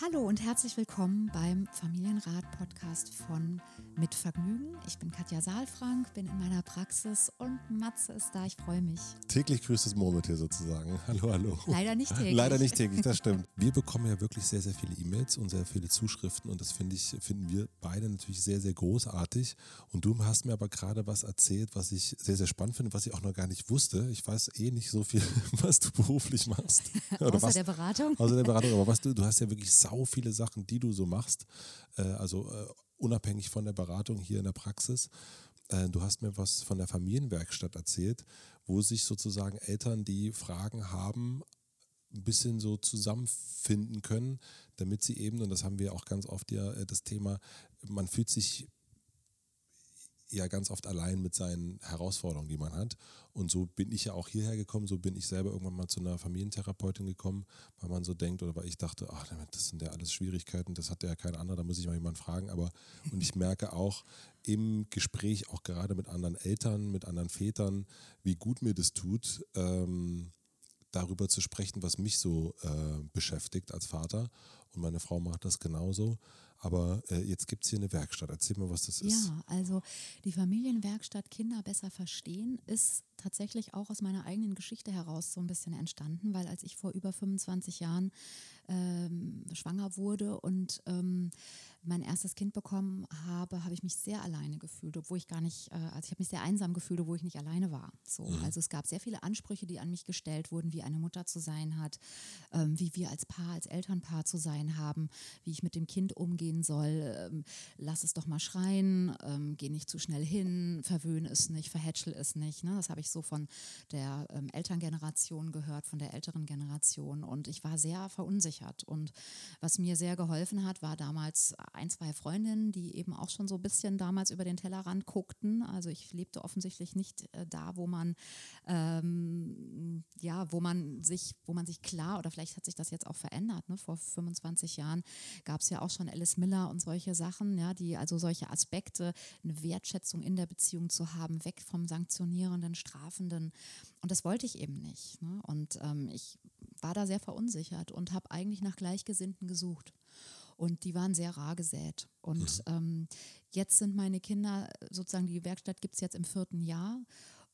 Hallo und herzlich willkommen beim Familienrat-Podcast von Mit Vergnügen. Ich bin Katja Saalfrank, bin in meiner Praxis und Matze ist da. Ich freue mich. Täglich grüßt das Murmelt hier sozusagen. Hallo, hallo. Leider nicht täglich. Leider nicht täglich, das stimmt. Wir bekommen ja wirklich sehr, sehr viele E-Mails und sehr viele Zuschriften und das finde ich, finden wir beide natürlich sehr, sehr großartig. Und du hast mir aber gerade was erzählt, was ich sehr, sehr spannend finde, was ich auch noch gar nicht wusste. Ich weiß eh nicht so viel, was du beruflich machst. Oder außer was, der Beratung. Außer der Beratung, aber was du, du hast ja wirklich sau viele Sachen, die du so machst, äh, also äh, unabhängig von der Beratung hier in der Praxis. Äh, du hast mir was von der Familienwerkstatt erzählt, wo sich sozusagen Eltern, die Fragen haben, ein bisschen so zusammenfinden können, damit sie eben, und das haben wir auch ganz oft ja das Thema, man fühlt sich ja ganz oft allein mit seinen Herausforderungen, die man hat. Und so bin ich ja auch hierher gekommen, so bin ich selber irgendwann mal zu einer Familientherapeutin gekommen, weil man so denkt oder weil ich dachte, ach, das sind ja alles Schwierigkeiten, das hat ja kein anderer, da muss ich mal jemanden fragen. Aber und ich merke auch im Gespräch, auch gerade mit anderen Eltern, mit anderen Vätern, wie gut mir das tut, ähm, darüber zu sprechen, was mich so äh, beschäftigt als Vater. Und meine Frau macht das genauso. Aber äh, jetzt gibt es hier eine Werkstatt. Erzähl mir, was das ist. Ja, also die Familienwerkstatt Kinder besser verstehen ist tatsächlich auch aus meiner eigenen Geschichte heraus so ein bisschen entstanden, weil als ich vor über 25 Jahren ähm, schwanger wurde und ähm, mein erstes Kind bekommen habe, habe ich mich sehr alleine gefühlt, obwohl ich gar nicht, äh, also ich habe mich sehr einsam gefühlt, obwohl ich nicht alleine war. So, mhm. also es gab sehr viele Ansprüche, die an mich gestellt wurden, wie eine Mutter zu sein hat, ähm, wie wir als Paar, als Elternpaar zu sein haben, wie ich mit dem Kind umgehen soll. Ähm, lass es doch mal schreien, ähm, geh nicht zu schnell hin, verwöhne es nicht, verhätschel es nicht. Ne? Das habe ich so von der ähm, Elterngeneration gehört, von der älteren Generation und ich war sehr verunsichert. Und was mir sehr geholfen hat, war damals ein, zwei Freundinnen, die eben auch schon so ein bisschen damals über den Tellerrand guckten. Also ich lebte offensichtlich nicht äh, da, wo man ähm, ja, wo man sich, wo man sich klar, oder vielleicht hat sich das jetzt auch verändert, ne? vor 25 Jahren gab es ja auch schon Alice Miller und solche Sachen, ja, die also solche Aspekte, eine Wertschätzung in der Beziehung zu haben, weg vom sanktionierenden, strafenden. Und das wollte ich eben nicht. Ne? Und ähm, ich war da sehr verunsichert und habe eigentlich nach Gleichgesinnten gesucht. Und die waren sehr rar gesät. Und mhm. ähm, jetzt sind meine Kinder, sozusagen die Werkstatt gibt es jetzt im vierten Jahr.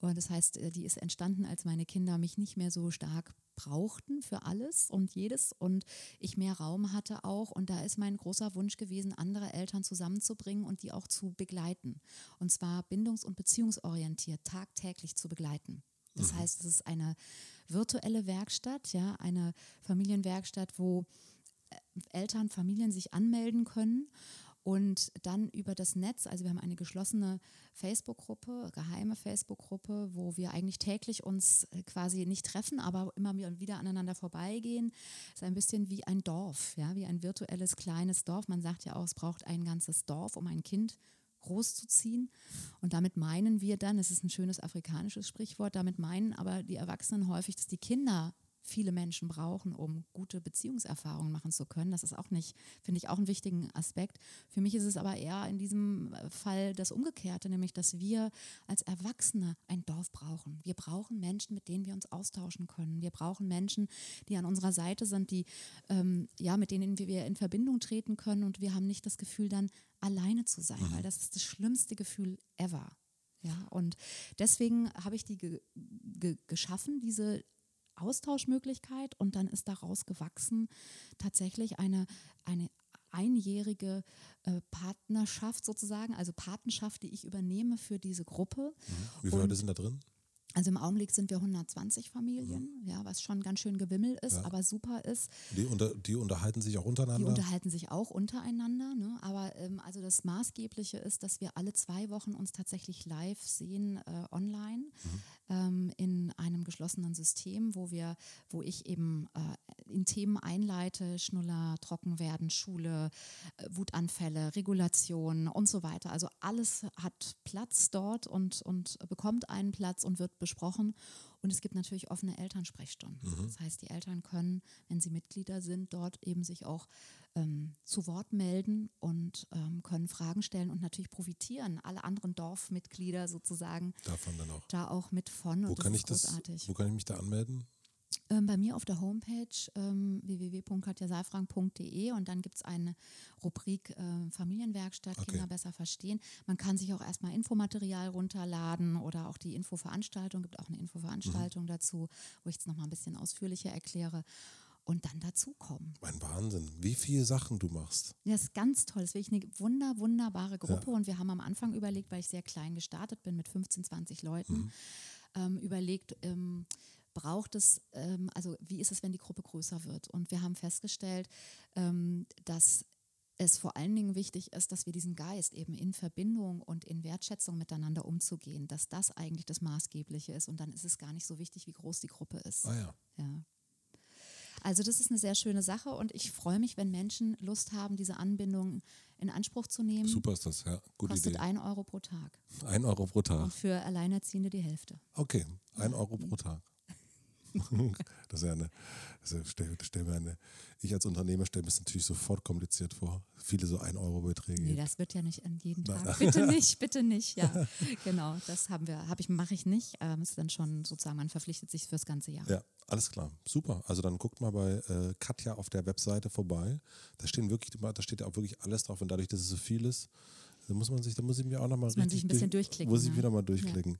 Und das heißt, äh, die ist entstanden, als meine Kinder mich nicht mehr so stark brauchten für alles und jedes und ich mehr Raum hatte auch. Und da ist mein großer Wunsch gewesen, andere Eltern zusammenzubringen und die auch zu begleiten. Und zwar bindungs- und beziehungsorientiert, tagtäglich zu begleiten. Das mhm. heißt, es ist eine virtuelle Werkstatt, ja, eine Familienwerkstatt, wo Eltern, Familien sich anmelden können und dann über das Netz, also wir haben eine geschlossene Facebook-Gruppe, geheime Facebook-Gruppe, wo wir eigentlich täglich uns äh, quasi nicht treffen, aber immer wieder aneinander vorbeigehen. Es ist ein bisschen wie ein Dorf, ja, wie ein virtuelles kleines Dorf. Man sagt ja auch, es braucht ein ganzes Dorf, um ein Kind großzuziehen. Und damit meinen wir dann, es ist ein schönes afrikanisches Sprichwort, damit meinen aber die Erwachsenen häufig, dass die Kinder viele Menschen brauchen, um gute Beziehungserfahrungen machen zu können. Das ist auch nicht, finde ich, auch einen wichtigen Aspekt. Für mich ist es aber eher in diesem Fall das Umgekehrte, nämlich, dass wir als Erwachsene ein Dorf brauchen. Wir brauchen Menschen, mit denen wir uns austauschen können. Wir brauchen Menschen, die an unserer Seite sind, die, ähm, ja, mit denen wir in Verbindung treten können und wir haben nicht das Gefühl, dann alleine zu sein, mhm. weil das ist das schlimmste Gefühl ever. Ja, und deswegen habe ich die ge ge geschaffen, diese Austauschmöglichkeit und dann ist daraus gewachsen tatsächlich eine, eine einjährige äh, Partnerschaft sozusagen, also Patenschaft, die ich übernehme für diese Gruppe. Mhm. Wie viele Leute sind da drin? Also im Augenblick sind wir 120 Familien, mhm. ja, was schon ganz schön Gewimmel ist, ja. aber super ist. Die, unter, die unterhalten sich auch untereinander? Die unterhalten sich auch untereinander, ne? aber ähm, also das Maßgebliche ist, dass wir alle zwei Wochen uns tatsächlich live sehen äh, online mhm. Ähm, in einem geschlossenen System, wo wir, wo ich eben äh, in Themen einleite, Schnuller, Trockenwerden, Schule, äh, Wutanfälle, Regulation und so weiter. Also alles hat Platz dort und, und bekommt einen Platz und wird besprochen. Und es gibt natürlich offene Elternsprechstunden. Mhm. Das heißt, die Eltern können, wenn sie Mitglieder sind, dort eben sich auch ähm, zu Wort melden und ähm, können Fragen stellen und natürlich profitieren alle anderen Dorfmitglieder sozusagen davon dann auch. Da auch mit von. Wo kann ich das? Wo kann ich mich da anmelden? Ähm, bei mir auf der Homepage ähm, www.katjaseifrank.de und dann gibt es eine Rubrik äh, Familienwerkstatt, Okay. Kinder besser verstehen. Man kann sich auch erstmal Infomaterial runterladen oder auch die Infoveranstaltung, gibt auch eine Infoveranstaltung dazu, wo ich es nochmal ein bisschen ausführlicher erkläre und dann dazukommen. Mein Wahnsinn, wie viele Sachen du machst. Ja, das ist ganz toll. Das ist wirklich eine wunder, wunderbare Gruppe. Und wir haben am Anfang überlegt, weil ich sehr klein gestartet bin mit 15, 20 Leuten, ähm, überlegt, ähm, braucht es, ähm, also wie ist es, wenn die Gruppe größer wird? Und wir haben festgestellt, ähm, dass es vor allen Dingen wichtig ist, dass wir diesen Geist eben in Verbindung und in Wertschätzung miteinander umzugehen, dass das eigentlich das Maßgebliche ist. Und dann ist es gar nicht so wichtig, wie groß die Gruppe ist. Ah ja. Ja. Also das ist eine sehr schöne Sache und ich freue mich, wenn Menschen Lust haben, diese Anbindung in Anspruch zu nehmen. Super ist das, ja. Gute Kostet Idee. ein Euro pro Tag Ein Euro pro Tag. und für Alleinerziehende die Hälfte. Okay, ein Euro pro Tag. Das ist ja eine, also stell, stell mir eine, ich als Unternehmer stelle mir das natürlich sofort kompliziert vor. Viele so ein Euro Beträge. Nee, das wird ja nicht an jeden Tag. Bitte nicht, bitte nicht. Ja, genau. Das haben wir, habe ich, mache ich nicht. Ähm, ist dann schon sozusagen, man verpflichtet sich fürs ganze Jahr. Ja, alles klar. Super. Also dann guckt mal bei äh, Katja auf der Webseite vorbei. Da stehen wirklich, da steht ja auch wirklich alles drauf und dadurch, dass es so viel ist, da muss man sich, da muss ich mir auch nochmal Muss man sich ein bisschen durchklicken, Muss ich ja. wieder mal durchklicken.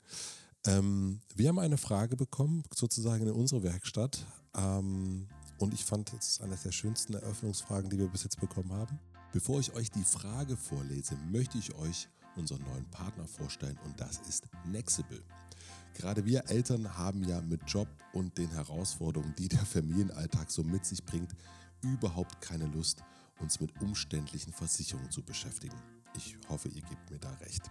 Ähm, wir haben eine Frage bekommen, sozusagen in unsere Werkstatt. Ähm, und ich fand, es ist eine der schönsten Eröffnungsfragen, die wir bis jetzt bekommen haben. Bevor ich euch die Frage vorlese, möchte ich euch unseren neuen Partner vorstellen und das ist Nexible. Gerade wir Eltern haben ja mit Job und den Herausforderungen, die der Familienalltag so mit sich bringt, überhaupt keine Lust, uns mit umständlichen Versicherungen zu beschäftigen. Ich hoffe, ihr gebt mir da recht.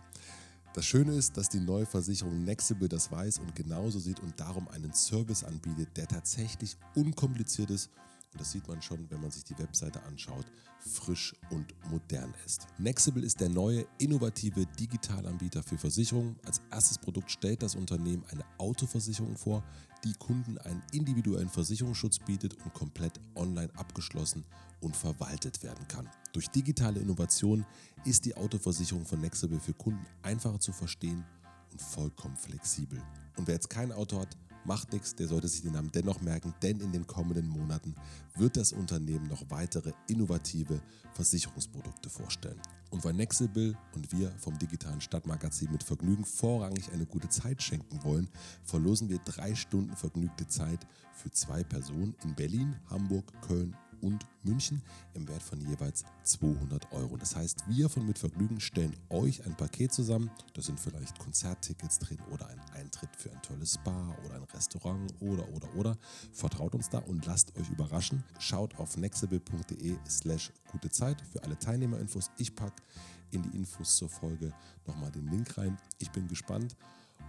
Das Schöne ist, dass die neue Versicherung Nexible das weiß und genauso sieht und darum einen Service anbietet, der tatsächlich unkompliziert ist und das sieht man schon, wenn man sich die Webseite anschaut, frisch und modern ist. Nexible ist der neue, innovative Digitalanbieter für Versicherungen. Als erstes Produkt stellt das Unternehmen eine Autoversicherung vor, die Kunden einen individuellen Versicherungsschutz bietet und komplett online abgeschlossen und verwaltet werden kann. Durch digitale Innovation ist die Autoversicherung von Nexible für Kunden einfacher zu verstehen und vollkommen flexibel. Und wer jetzt kein Auto hat, macht nichts, der sollte sich den Namen dennoch merken, denn in den kommenden Monaten wird das Unternehmen noch weitere innovative Versicherungsprodukte vorstellen. Und weil Nexible und wir vom digitalen Stadtmagazin mit Vergnügen vorrangig eine gute Zeit schenken wollen, verlosen wir drei Stunden vergnügte Zeit für zwei Personen in Berlin, Hamburg, Köln und München im Wert von jeweils 200 Euro. Das heißt, wir von Mit Vergnügen stellen euch ein Paket zusammen. Da sind vielleicht Konzerttickets drin oder ein Eintritt für ein tolles Spa oder ein Restaurant oder oder oder. Vertraut uns da und lasst euch überraschen. Schaut auf nexible.de slash gute Zeit für alle Teilnehmerinfos. Ich packe in die Infos zur Folge nochmal den Link rein. Ich bin gespannt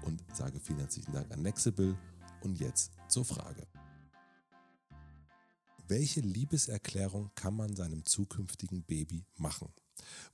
und sage vielen herzlichen Dank an Nexible. Und jetzt zur Frage. Welche Liebeserklärung kann man seinem zukünftigen Baby machen?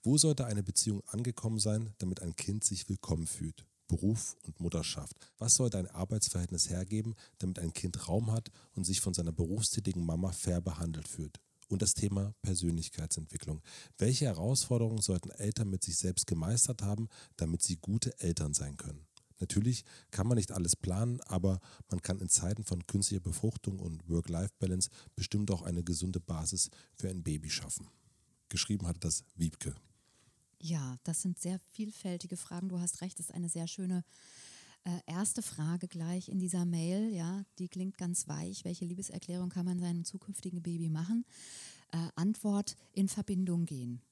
Wo sollte eine Beziehung angekommen sein, damit ein Kind sich willkommen fühlt? Beruf und Mutterschaft. Was sollte ein Arbeitsverhältnis hergeben, damit ein Kind Raum hat und sich von seiner berufstätigen Mama fair behandelt fühlt? Und das Thema Persönlichkeitsentwicklung. Welche Herausforderungen sollten Eltern mit sich selbst gemeistert haben, damit sie gute Eltern sein können? Natürlich kann man nicht alles planen, aber man kann in Zeiten von künstlicher Befruchtung und Work-Life-Balance bestimmt auch eine gesunde Basis für ein Baby schaffen. Geschrieben hat das Wiebke. Ja, das sind sehr vielfältige Fragen. Du hast recht, das ist eine sehr schöne äh, erste Frage gleich in dieser Mail. Ja, die klingt ganz weich. Welche Liebeserklärung kann man seinem zukünftigen Baby machen? Äh, Antwort: in Verbindung gehen.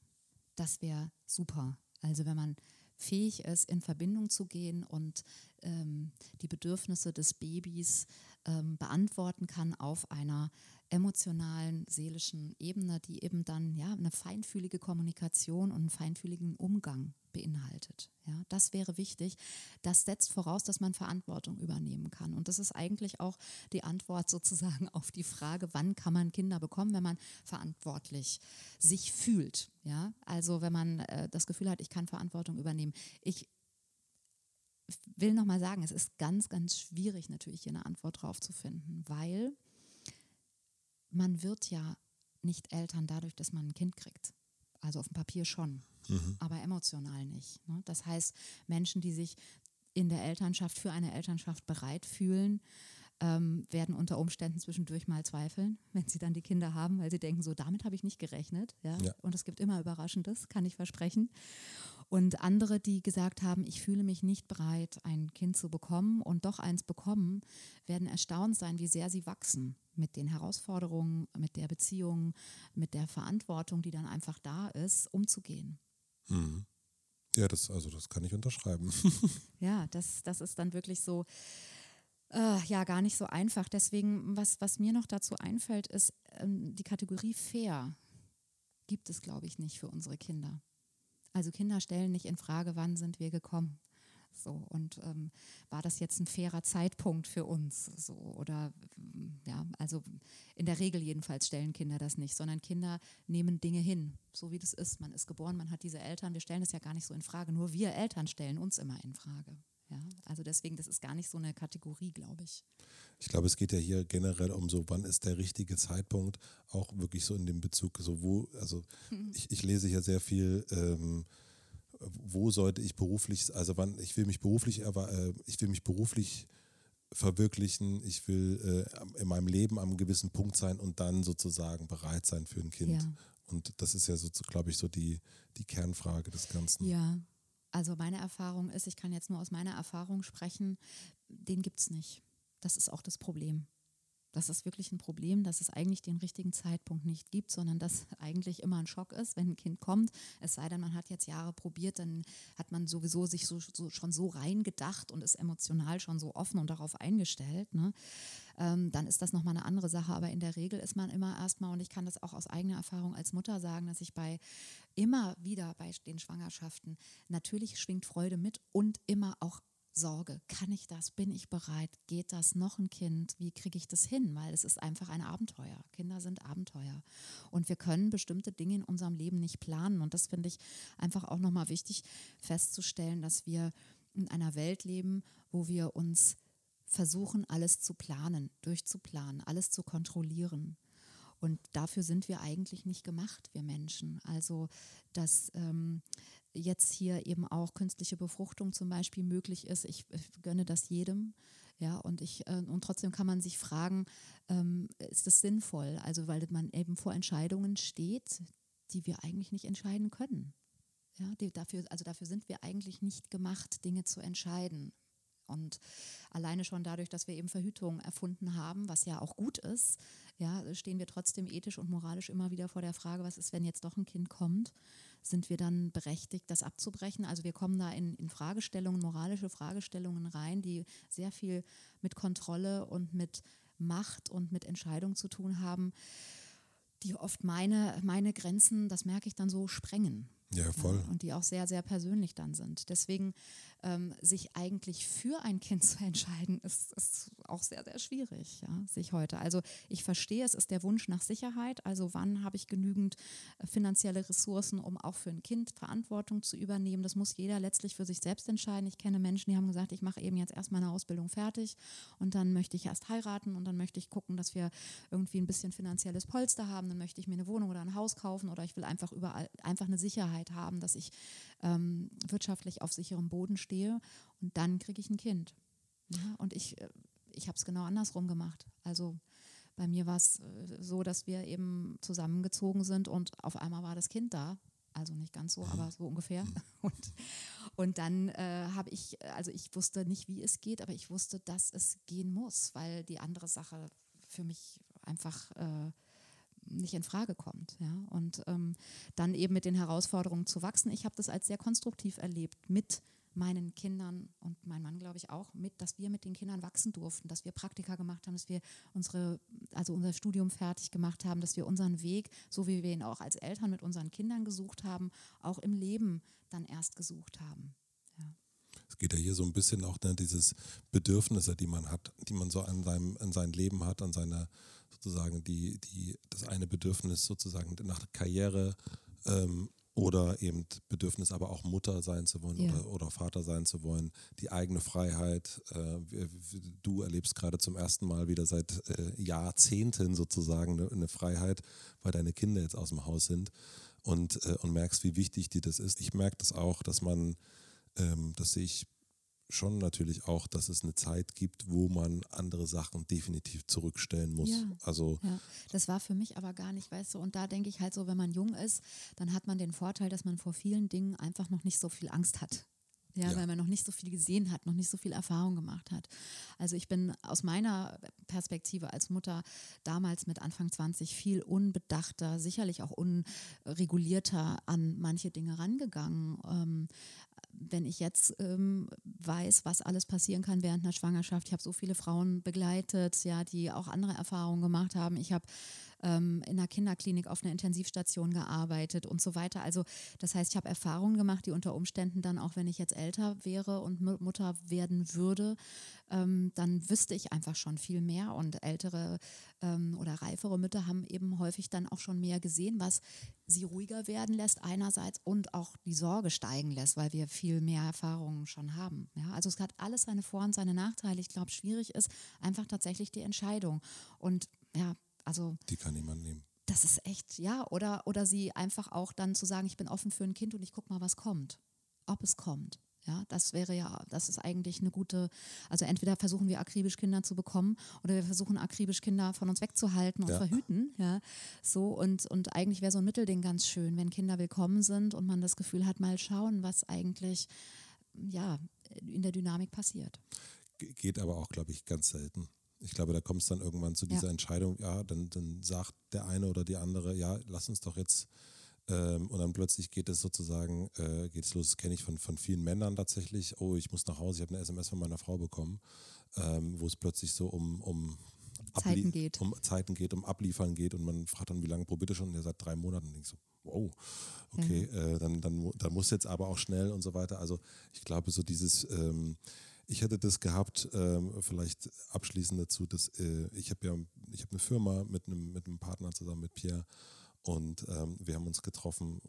Das wäre super. Also wenn man fähig ist, in Verbindung zu gehen und ähm, die Bedürfnisse des Babys ähm, beantworten kann auf einer emotionalen, seelischen Ebene, die eben dann ja eine feinfühlige Kommunikation und einen feinfühligen Umgang beinhaltet. Ja, das wäre wichtig. Das setzt voraus, dass man Verantwortung übernehmen kann. Und das ist eigentlich auch die Antwort sozusagen auf die Frage, wann kann man Kinder bekommen, wenn man verantwortlich sich fühlt. Ja, also wenn man äh, das Gefühl hat, ich kann Verantwortung übernehmen. Ich will noch mal sagen, es ist ganz, ganz schwierig natürlich hier eine Antwort drauf zu finden, weil man wird ja nicht Eltern dadurch, dass man ein Kind kriegt. Also auf dem Papier schon, aber emotional nicht. Ne? Das heißt, Menschen, die sich in der Elternschaft für eine Elternschaft bereit fühlen, ähm, werden unter Umständen zwischendurch mal zweifeln, wenn sie dann die Kinder haben, weil sie denken, so damit habe ich nicht gerechnet. Ja? ja. Und es gibt immer Überraschendes, kann ich versprechen. Und andere, die gesagt haben, ich fühle mich nicht bereit, ein Kind zu bekommen und doch eins bekommen, werden erstaunt sein, wie sehr sie wachsen mit den Herausforderungen, mit der Beziehung, mit der Verantwortung, die dann einfach da ist, umzugehen. Mhm. Ja, das, also das kann ich unterschreiben. ja, das, das ist dann wirklich so, äh, ja, gar nicht so einfach. Deswegen, was, was mir noch dazu einfällt, ist, ähm, die Kategorie fair gibt es, glaube ich, nicht für unsere Kinder. Also Kinder stellen nicht in Frage, wann sind wir gekommen. So, und ähm, war das jetzt ein fairer Zeitpunkt für uns? So, oder ja, also in der Regel jedenfalls stellen Kinder das nicht, sondern Kinder nehmen Dinge hin, so wie das ist. Man ist geboren, man hat diese Eltern, wir stellen das ja gar nicht so in Frage. Nur wir Eltern stellen uns immer in Frage. Ja, also deswegen, das ist gar nicht so eine Kategorie, glaube ich. Ich glaube, es geht ja hier generell um so, wann ist der richtige Zeitpunkt, auch wirklich so in dem Bezug, so wo, also mhm. ich, ich lese hier sehr viel, ähm, wo sollte ich beruflich, also wann, ich will mich beruflich, äh, ich will mich beruflich verwirklichen, ich will äh, in meinem Leben am gewissen Punkt sein und dann sozusagen bereit sein für ein Kind. Ja. Und das ist ja so, glaube ich, so die, die Kernfrage des Ganzen. Ja, also meine Erfahrung ist, ich kann jetzt nur aus meiner Erfahrung sprechen, den gibt es nicht. Das ist auch das Problem. Das ist wirklich ein Problem, dass es eigentlich den richtigen Zeitpunkt nicht gibt, sondern dass eigentlich immer ein Schock ist, wenn ein Kind kommt. Es sei denn, man hat jetzt Jahre probiert, dann hat man sowieso sich so, so schon so reingedacht und ist emotional schon so offen und darauf eingestellt. Ne? Ähm, dann ist das nochmal eine andere Sache. Aber in der Regel ist man immer erstmal, und ich kann das auch aus eigener Erfahrung als Mutter sagen, dass ich bei immer wieder bei den Schwangerschaften natürlich schwingt Freude mit und immer auch Sorge. Kann ich das? Bin ich bereit? Geht das? Noch ein Kind? Wie kriege ich das hin? Weil es ist einfach ein Abenteuer. Kinder sind Abenteuer. Und wir können bestimmte Dinge in unserem Leben nicht planen. Und das finde ich einfach auch nochmal wichtig festzustellen, dass wir in einer Welt leben, wo wir uns versuchen, alles zu planen, durchzuplanen, alles zu kontrollieren. Und dafür sind wir eigentlich nicht gemacht, wir Menschen. Also, dass ähm, jetzt hier eben auch künstliche Befruchtung zum Beispiel möglich ist. Ich, ich gönne das jedem. Ja, und ich, äh, und trotzdem kann man sich fragen, ähm, ist das sinnvoll? Also, weil man eben vor Entscheidungen steht, die wir eigentlich nicht entscheiden können. Ja, die, dafür, also dafür sind wir eigentlich nicht gemacht, Dinge zu entscheiden. Und alleine schon dadurch, dass wir eben Verhütung erfunden haben, was ja auch gut ist, ja, stehen wir trotzdem ethisch und moralisch immer wieder vor der Frage, was ist, wenn jetzt doch ein Kind kommt? Sind wir dann berechtigt, das abzubrechen? Also wir kommen da in, in Fragestellungen, moralische Fragestellungen rein, die sehr viel mit Kontrolle und mit Macht und mit Entscheidung zu tun haben, die oft meine, meine Grenzen, das merke ich dann so, sprengen. Ja, voll. Ja, und die auch sehr, sehr persönlich dann sind. Deswegen ähm, sich eigentlich für ein Kind zu entscheiden, ist, ist auch sehr, sehr schwierig, ja, sich heute. Also ich verstehe, es ist der Wunsch nach Sicherheit. Also wann habe ich genügend äh, finanzielle Ressourcen, um auch für ein Kind Verantwortung zu übernehmen? Das muss jeder letztlich für sich selbst entscheiden. Ich kenne Menschen, die haben gesagt, ich mache eben jetzt erst meine Ausbildung fertig und dann möchte ich erst heiraten und dann möchte ich gucken, dass wir irgendwie ein bisschen finanzielles Polster haben. Dann möchte ich mir eine Wohnung oder ein Haus kaufen oder ich will einfach überall einfach eine Sicherheit Sicherheit haben, dass ich ähm, wirtschaftlich auf sicherem Boden stehe und dann kriege ich ein Kind. Ja, und ich, äh, ich habe es genau andersrum gemacht. Also bei mir war es äh, so, dass wir eben zusammengezogen sind und auf einmal war das Kind da. Also nicht ganz so, aber so ungefähr. Mhm. Und, und dann äh, habe ich, also ich wusste nicht, wie es geht, aber ich wusste, dass es gehen muss, weil die andere Sache für mich einfach äh, nicht in Frage kommt. Ja? Und ähm, dann eben mit den Herausforderungen zu wachsen. Ich habe das als sehr konstruktiv erlebt mit meinen Kindern und mein Mann, glaube ich, auch mit, dass wir mit den Kindern wachsen durften, dass wir Praktika gemacht haben, dass wir unsere, also unser Studium fertig gemacht haben, dass wir unseren Weg, so wie wir ihn auch als Eltern mit unseren Kindern gesucht haben, auch im Leben dann erst gesucht haben. Es geht ja hier so ein bisschen auch ne, dieses Bedürfnisse, die man hat, die man so an seinem, an sein Leben hat, an seiner sozusagen die, die, das eine Bedürfnis sozusagen nach Karriere ähm, oder eben Bedürfnis, aber auch Mutter sein zu wollen ja. oder, oder, Vater sein zu wollen, die eigene Freiheit. Äh, du erlebst gerade zum ersten Mal wieder seit äh, Jahrzehnten sozusagen eine, eine, Freiheit, weil deine Kinder jetzt aus dem Haus sind und, äh, und merkst, wie wichtig dir das ist. Ich merke das auch, dass man, ähm, das sehe ich schon natürlich auch, dass es eine Zeit gibt, wo man andere Sachen definitiv zurückstellen muss. Ja. Also Ja, das war für mich aber gar nicht, weißt du, und da denke ich halt so, wenn man jung ist, dann hat man den Vorteil, dass man vor vielen Dingen einfach noch nicht so viel Angst hat. Ja, Ja. weil man noch nicht so viel gesehen hat, noch nicht so viel Erfahrung gemacht hat. Also ich bin aus meiner Perspektive als Mutter damals mit Anfang 20 viel unbedachter, sicherlich auch unregulierter an manche Dinge rangegangen. Ähm, wenn ich jetzt ähm, weiß, was alles passieren kann während einer Schwangerschaft, ich habe so viele Frauen begleitet, ja, die auch andere Erfahrungen gemacht haben. Ich habe ähm, in einer Kinderklinik auf einer Intensivstation gearbeitet und so weiter. Also das heißt, ich habe Erfahrungen gemacht, die unter Umständen dann auch, wenn ich jetzt älter wäre und Mu- Mutter werden würde, ähm, dann wüsste ich einfach schon viel mehr. Und ältere ähm, oder reifere Mütter haben eben häufig dann auch schon mehr gesehen, was sie ruhiger werden lässt einerseits und auch die Sorge steigen lässt, weil wir viel mehr Erfahrungen schon haben. Ja, also es hat alles seine Vor- und seine Nachteile. Ich glaube, schwierig ist einfach tatsächlich die Entscheidung. Und ja, also die kann niemand nehmen. das ist echt, ja, oder, oder sie einfach auch dann zu sagen, ich bin offen für ein Kind und ich gucke mal, was kommt. Ob es kommt. Ja, das wäre ja, das ist eigentlich eine gute, also entweder versuchen wir akribisch Kinder zu bekommen oder wir versuchen akribisch Kinder von uns wegzuhalten und Ja. verhüten, ja, so und, und eigentlich wäre so ein Mittelding ganz schön, wenn Kinder willkommen sind und man das Gefühl hat, mal schauen, was eigentlich, ja, in der Dynamik passiert. Ge- Geht aber auch, glaube ich, ganz selten. Ich glaube, da kommt es dann irgendwann zu dieser Ja. Entscheidung, ja, dann, dann sagt der eine oder die andere, ja, lass uns doch jetzt ähm, und dann plötzlich geht es sozusagen, äh, geht es los, das kenne ich von, von vielen Männern tatsächlich, oh, ich muss nach Hause, ich habe eine SMS von meiner Frau bekommen, ähm, wo es plötzlich so um, um Zeiten geht. um Zeiten geht, um Abliefern geht und man fragt dann, wie lange probiert ihr schon? Und der sagt drei Monaten. Und ich so, wow, okay, äh, dann, dann, dann muss jetzt aber auch schnell und so weiter. Also ich glaube, so dieses, ähm, ich hätte das gehabt, ähm, vielleicht abschließend dazu, dass äh, ich habe ja, ich habe eine Firma mit einem, mit einem Partner zusammen mit Pierre und ähm, wir haben uns getroffen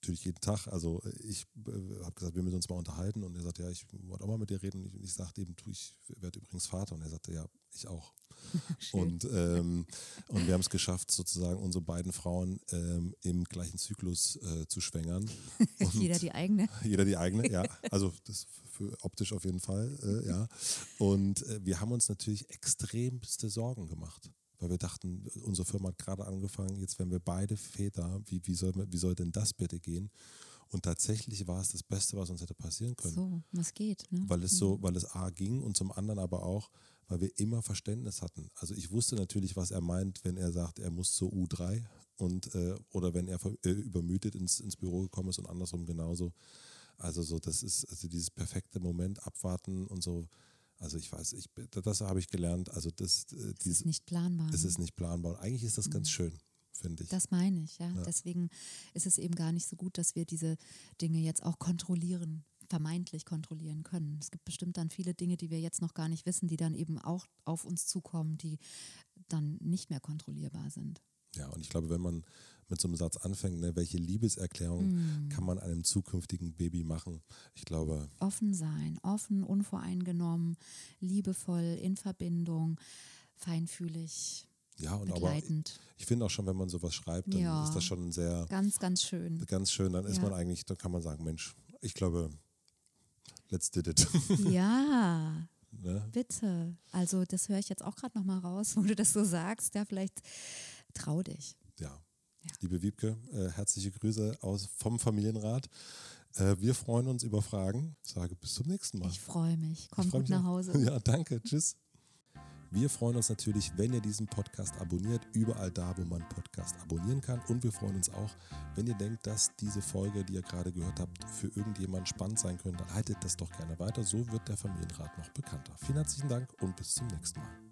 natürlich jeden Tag. Also ich äh, habe gesagt, wir müssen uns mal unterhalten und er sagte, ja, ich wollte auch mal mit dir reden. Ich, ich sagte eben, du, ich werde übrigens Vater und er sagte, ja, ich auch. Und, ähm, und wir haben es geschafft, sozusagen unsere beiden Frauen ähm, im gleichen Zyklus äh, zu schwängern. Und Jeder die eigene. jeder die eigene, ja. Also das für optisch auf jeden Fall, äh, ja. Und äh, wir haben uns natürlich extremste Sorgen gemacht, weil wir dachten, unsere Firma hat gerade angefangen, jetzt werden wir beide Väter, wie, wie, soll, wie soll denn das bitte gehen? Und tatsächlich war es das Beste, was uns hätte passieren können So, das geht. Ne? weil es so, weil es A ging und zum anderen aber auch, weil wir immer Verständnis hatten. Also ich wusste natürlich, was er meint, wenn er sagt, er muss zur U3 und äh, oder wenn er äh, übermüdet ins, ins Büro gekommen ist und andersrum genauso. Also so, das ist also dieses perfekte Moment abwarten und so. Also ich weiß, ich, das habe ich gelernt. Also das, äh, dieses, ist nicht planbar. es ne? ist nicht planbar. Und eigentlich ist das ganz schön, finde ich. Das meine ich, ja. Deswegen ist es eben gar nicht so gut, dass wir diese Dinge jetzt auch kontrollieren, vermeintlich kontrollieren können. Es gibt bestimmt dann viele Dinge, die wir jetzt noch gar nicht wissen, die dann eben auch auf uns zukommen, die dann nicht mehr kontrollierbar sind. Ja, und ich glaube, wenn man mit so einem Satz anfängt, ne, welche Liebeserklärung kann man einem zukünftigen Baby machen? Ich glaube, Offen sein, offen, unvoreingenommen, liebevoll, in Verbindung, feinfühlig, ja, und aber begleitend. ich finde auch schon, wenn man sowas schreibt, dann Ja. ist das schon sehr, Ganz, ganz schön. ganz schön. Dann ist Ja. man eigentlich, dann kann man sagen, Mensch, ich glaube, let's did it. Ja, ne? bitte. Also das höre ich jetzt auch gerade nochmal raus, wo du das so sagst. Ja, vielleicht trau dich. Ja. Ja. Liebe Wiebke, äh, herzliche Grüße aus, vom Familienrat. Äh, wir freuen uns über Fragen. Ich sage bis zum nächsten Mal. Ich freue mich. Komm freu gut mich nach. Hause. Ja, danke. Tschüss. Wir freuen uns natürlich, wenn ihr diesen Podcast abonniert, überall da, wo man Podcast abonnieren kann. Und wir freuen uns auch, wenn ihr denkt, dass diese Folge, die ihr gerade gehört habt, für irgendjemand spannend sein könnte. Leitet das doch gerne weiter. So wird der Familienrat noch bekannter. Vielen herzlichen Dank und bis zum nächsten Mal.